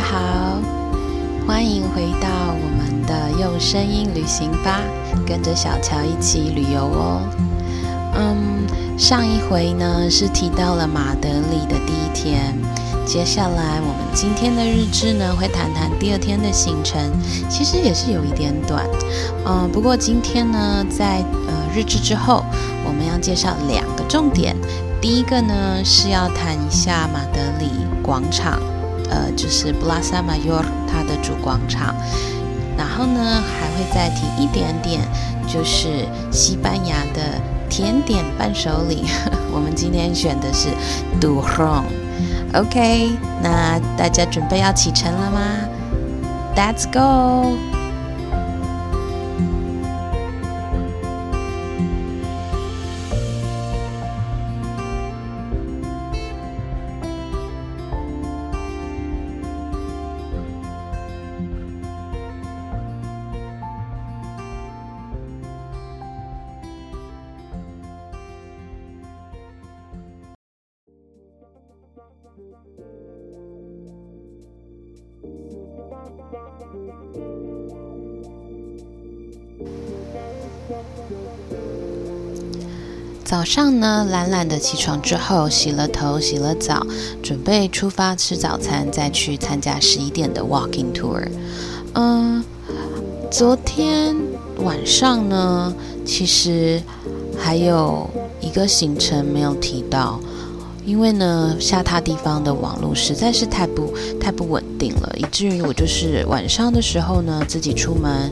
家好，欢迎回到我们的用声音旅行吧，跟着小乔一起旅游哦。嗯，上一回呢是提到了马德里的第一天，接下来我们今天的日志呢会谈谈第二天的行程，其实也是有一点短。嗯，不过今天呢在呃日志之后，我们要介绍两个重点，第一个呢是要谈一下马德里广场。呃，就是布拉萨马约尔它的主广场，然后呢还会再提一点点，就是西班牙的甜点伴手礼。我们今天选的是 Duron。OK，那大家准备要启程了吗？Let's go。早上呢，懒懒的起床之后，洗了头，洗了澡，准备出发吃早餐，再去参加十一点的 walking tour。嗯，昨天晚上呢，其实还有一个行程没有提到，因为呢，下榻地方的网络实在是太不太不稳定了，以至于我就是晚上的时候呢，自己出门，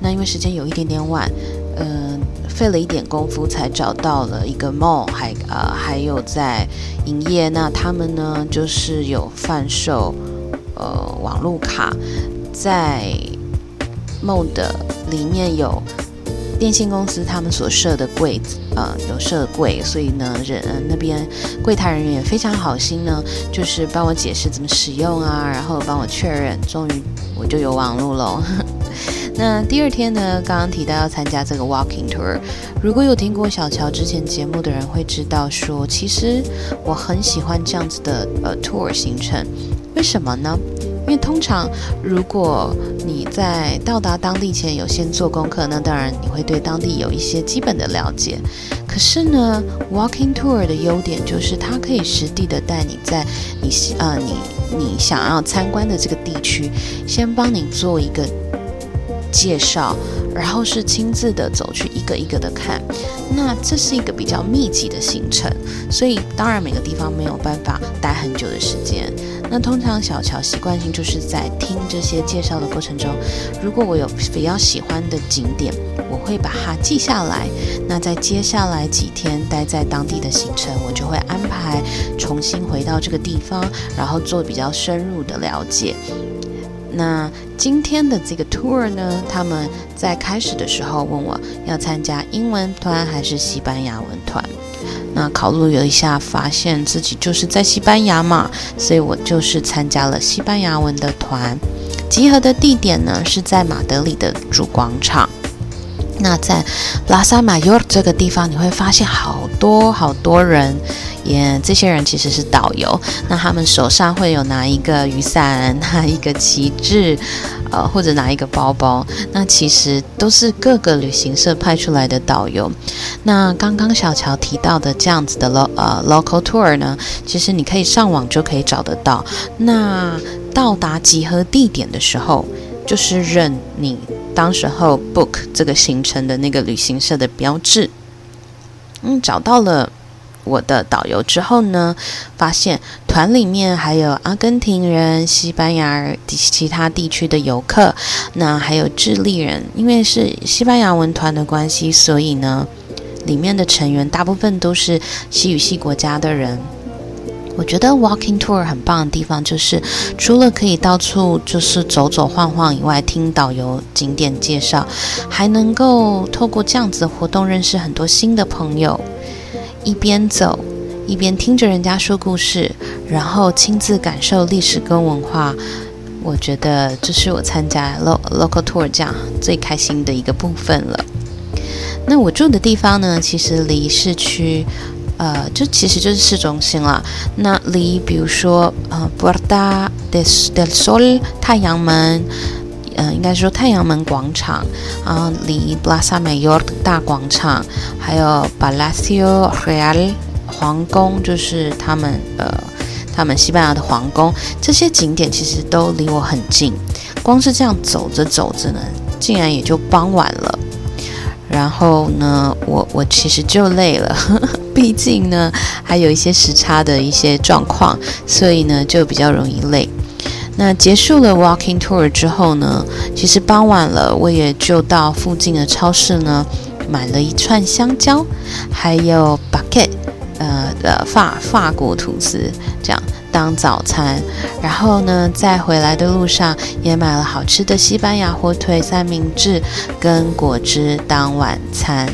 那因为时间有一点点晚，嗯。费了一点功夫才找到了一个 mall，还呃还有在营业。那他们呢，就是有贩售呃网络卡，在 mall 的里面有电信公司他们所设的柜子，呃有设柜，所以呢人那边柜台人员也非常好心呢，就是帮我解释怎么使用啊，然后帮我确认，终于我就有网络喽。那第二天呢？刚刚提到要参加这个 walking tour。如果有听过小乔之前节目的人会知道，说其实我很喜欢这样子的呃 tour 行程。为什么呢？因为通常如果你在到达当地前有先做功课，那当然你会对当地有一些基本的了解。可是呢，walking tour 的优点就是它可以实地的带你在你呃你你想要参观的这个地区，先帮你做一个。介绍，然后是亲自的走去一个一个的看，那这是一个比较密集的行程，所以当然每个地方没有办法待很久的时间。那通常小乔习惯性就是在听这些介绍的过程中，如果我有比较喜欢的景点，我会把它记下来。那在接下来几天待在当地的行程，我就会安排重新回到这个地方，然后做比较深入的了解。那今天的这个 tour 呢？他们在开始的时候问我要参加英文团还是西班牙文团。那考虑了一下，发现自己就是在西班牙嘛，所以我就是参加了西班牙文的团。集合的地点呢是在马德里的主广场。那在拉萨马尤这个地方，你会发现好多好多人。也，这些人其实是导游，那他们手上会有拿一个雨伞，拿一个旗帜，呃，或者拿一个包包，那其实都是各个旅行社派出来的导游。那刚刚小乔提到的这样子的 lo 呃 local tour 呢，其实你可以上网就可以找得到。那到达集合地点的时候，就是认你当时候 book 这个行程的那个旅行社的标志。嗯，找到了。我的导游之后呢，发现团里面还有阿根廷人、西班牙其他地区的游客，那还有智利人。因为是西班牙文团的关系，所以呢，里面的成员大部分都是西语系国家的人。我觉得 walking tour 很棒的地方就是，除了可以到处就是走走晃晃以外，听导游景点介绍，还能够透过这样子的活动认识很多新的朋友。一边走，一边听着人家说故事，然后亲自感受历史跟文化。我觉得这是我参加 local tour 这样最开心的一个部分了。那我住的地方呢，其实离市区。呃，就其实就是市中心了。那离比如说呃，Puerta del Sol 太阳门，嗯，应该说太阳门广场啊，离 Plaza Mayor 大广场，还有 Palacio Real 皇宫，就是他们呃，他们西班牙的皇宫，这些景点其实都离我很近。光是这样走着走着呢，竟然也就傍晚了。然后呢，我我其实就累了，毕竟呢还有一些时差的一些状况，所以呢就比较容易累。那结束了 walking tour 之后呢，其实傍晚了，我也就到附近的超市呢买了一串香蕉，还有 bucket，呃的法法国吐司，这样。当早餐，然后呢，在回来的路上也买了好吃的西班牙火腿三明治跟果汁当晚餐，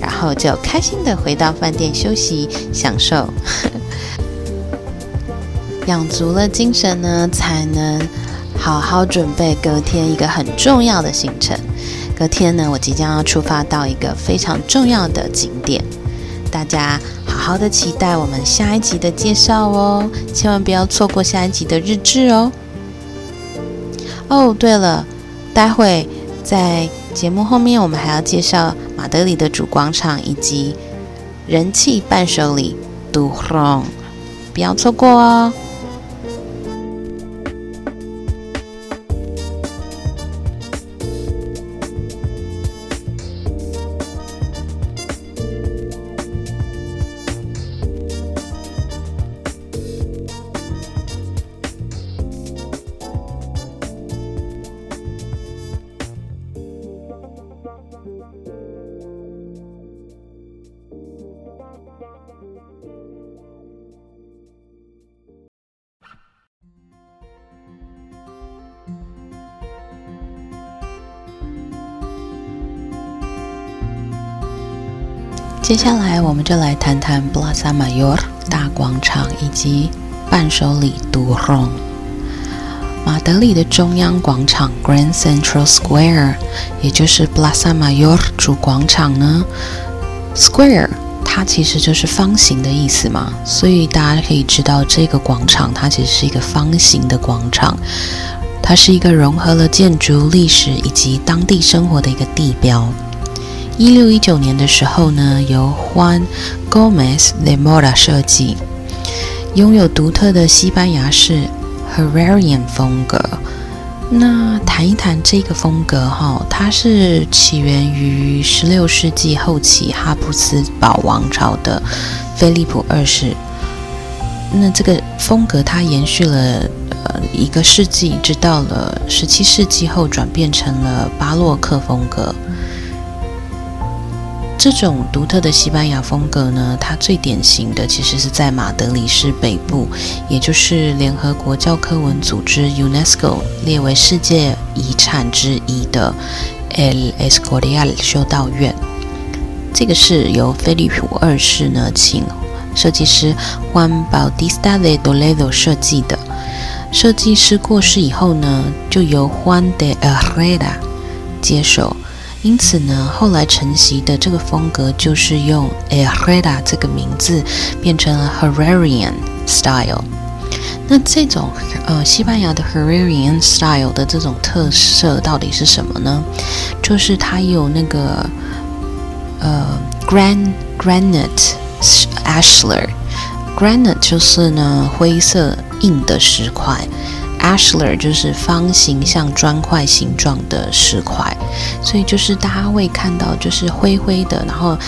然后就开心的回到饭店休息享受，养足了精神呢，才能好好准备隔天一个很重要的行程。隔天呢，我即将要出发到一个非常重要的景点，大家。好的，期待我们下一集的介绍哦，千万不要错过下一集的日志哦。哦，对了，待会在节目后面，我们还要介绍马德里的主广场以及人气伴手礼杜隆，不要错过哦。接下来，我们就来谈谈 Plaza Mayor 大广场以及伴手礼 Duron。马德里的中央广场 Grand Central Square，也就是 Plaza Mayor 主广场呢，Square 它其实就是方形的意思嘛，所以大家可以知道这个广场它其实是一个方形的广场，它是一个融合了建筑、历史以及当地生活的一个地标。一六一九年的时候呢，由 Juan Gomez de Mora 设计，拥有独特的西班牙式 Herrerian 风格。那谈一谈这个风格哈，它是起源于十六世纪后期哈布斯堡王朝的菲利普二世。那这个风格它延续了呃一个世纪，直到了十七世纪后转变成了巴洛克风格。这种独特的西班牙风格呢，它最典型的其实是在马德里市北部，也就是联合国教科文组织 UNESCO 列为世界遗产之一的 El Escorial 修道院。这个是由菲利普二世呢请设计师 Juan Bautista de Toledo 设计的。设计师过世以后呢，就由 Juan de Herrera 接手。因此呢，后来承袭的这个风格就是用 Herrera 这个名字变成了 Herrerian Style。那这种呃西班牙的 Herrerian Style 的这种特色到底是什么呢？就是它有那个呃 Gran Granite Ashlar，Granite 就是呢灰色硬的石块。Ashlar 就是方形像砖块形状的石块，所以就是大家会看到就是灰灰的，然后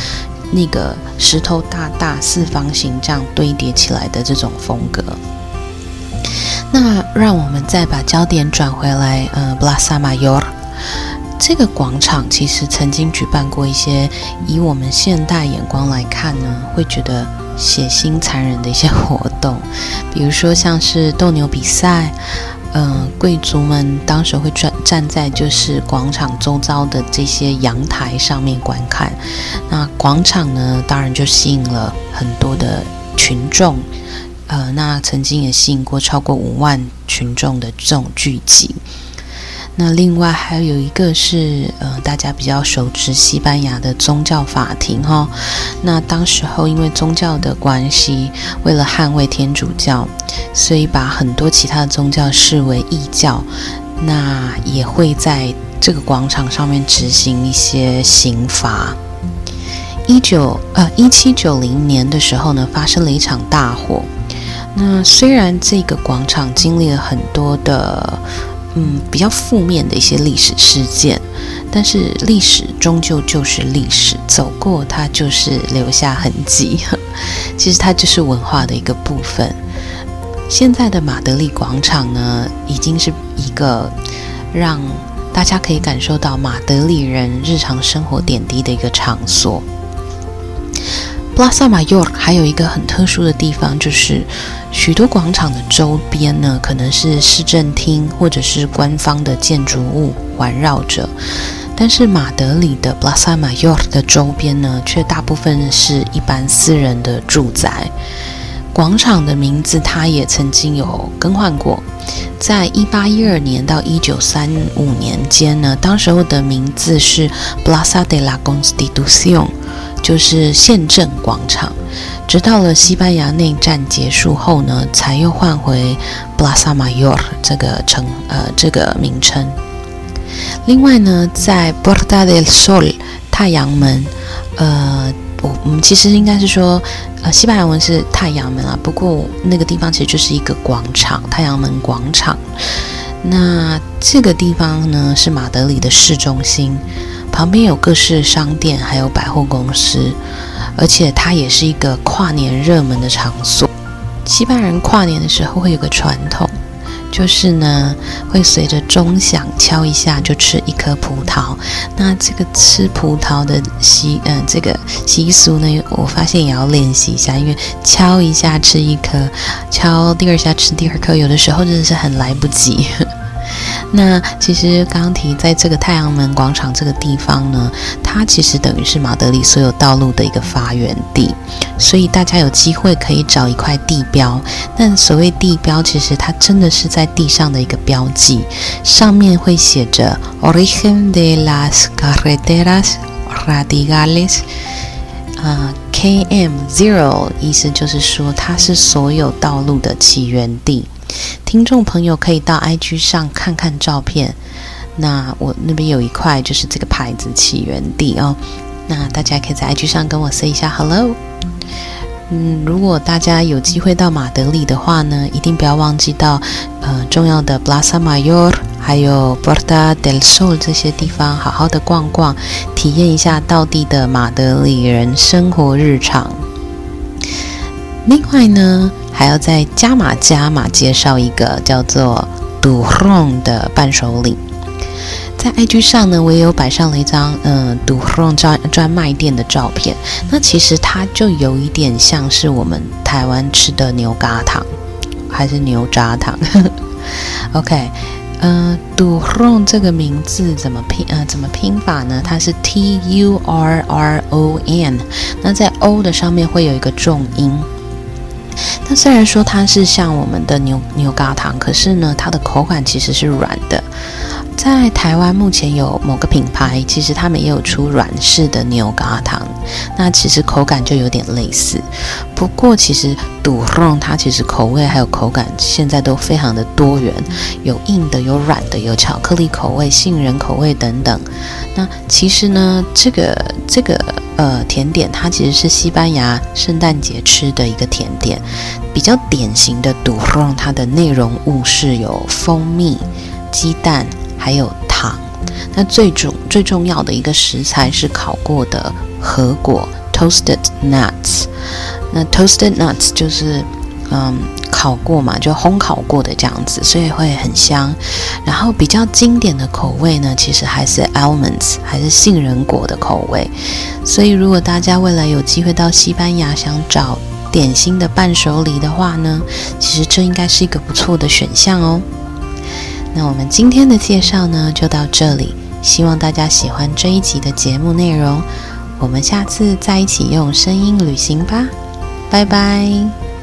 那个石头大大四方形这样堆叠起来的这种风格。那让我们再把焦点转回来，呃布拉萨玛这个广场其实曾经举办过一些以我们现代眼光来看呢，会觉得。血腥残忍的一些活动，比如说像是斗牛比赛，嗯，贵族们当时会站站在就是广场周遭的这些阳台上面观看。那广场呢，当然就吸引了很多的群众，呃，那曾经也吸引过超过五万群众的这种聚集。那另外还有一个是，呃，大家比较熟知西班牙的宗教法庭哈。那当时候因为宗教的关系，为了捍卫天主教，所以把很多其他的宗教视为异教，那也会在这个广场上面执行一些刑罚。一九呃一七九零年的时候呢，发生了一场大火。那虽然这个广场经历了很多的。嗯，比较负面的一些历史事件，但是历史终究就是历史，走过它就是留下痕迹。其实它就是文化的一个部分。现在的马德里广场呢，已经是一个让大家可以感受到马德里人日常生活点滴的一个场所。布拉萨马尤尔还有一个很特殊的地方，就是许多广场的周边呢，可能是市政厅或者是官方的建筑物环绕着，但是马德里的布拉萨马尤尔的周边呢，却大部分是一般私人的住宅。广场的名字它也曾经有更换过，在一八一二年到一九三五年间呢，当时候的名字是 Plaza de la Constitución。就是宪政广场，直到了西班牙内战结束后呢，才又换回 Plaza Mayor 这个称呃这个名称。另外呢，在 Puerta del Sol 太阳门，呃，我我们其实应该是说，呃，西班牙文是太阳门啊，不过那个地方其实就是一个广场，太阳门广场。那这个地方呢，是马德里的市中心。旁边有各式商店，还有百货公司，而且它也是一个跨年热门的场所。西班牙人跨年的时候会有个传统，就是呢会随着钟响敲一下就吃一颗葡萄。那这个吃葡萄的习，嗯，这个习俗呢，我发现也要练习一下，因为敲一下吃一颗，敲第二下吃第二颗，有的时候真的是很来不及。那其实刚刚提在这个太阳门广场这个地方呢，它其实等于是马德里所有道路的一个发源地，所以大家有机会可以找一块地标。但所谓地标，其实它真的是在地上的一个标记，上面会写着 “Origen de las carreteras radiales”，啊，KM Zero，意思就是说它是所有道路的起源地。听众朋友可以到 IG 上看看照片，那我那边有一块就是这个牌子起源地哦。那大家可以在 IG 上跟我 say 一下 hello。嗯，如果大家有机会到马德里的话呢，一定不要忘记到呃重要的 Plaza Mayor 还有 Puerta del Sol 这些地方，好好的逛逛，体验一下道地的马德里人生活日常。另外呢。还要再加码加码介绍一个叫做 Duron 的伴手礼，在 IG 上呢，我也有摆上了一张嗯 Duron 专专卖店的照片。那其实它就有一点像是我们台湾吃的牛轧糖，还是牛轧糖。OK，嗯，Duron 这个名字怎么拼？呃，怎么拼法呢？它是 T U R R O N，那在 O 的上面会有一个重音。那虽然说它是像我们的牛牛轧糖，可是呢，它的口感其实是软的。在台湾目前有某个品牌，其实他们也有出软式的牛轧糖，那其实口感就有点类似。不过其实杜隆它其实口味还有口感现在都非常的多元，有硬的，有软的，有巧克力口味、杏仁口味等等。那其实呢，这个这个呃甜点它其实是西班牙圣诞节吃的一个甜点，比较典型的杜隆它的内容物是有蜂蜜、鸡蛋。还有糖，那最重最重要的一个食材是烤过的核果 （toasted nuts）。那 toasted nuts 就是嗯烤过嘛，就烘烤过的这样子，所以会很香。然后比较经典的口味呢，其实还是 almonds，还是杏仁果的口味。所以如果大家未来有机会到西班牙想找点心的伴手礼的话呢，其实这应该是一个不错的选项哦。那我们今天的介绍呢，就到这里。希望大家喜欢这一集的节目内容。我们下次再一起用声音旅行吧，拜拜。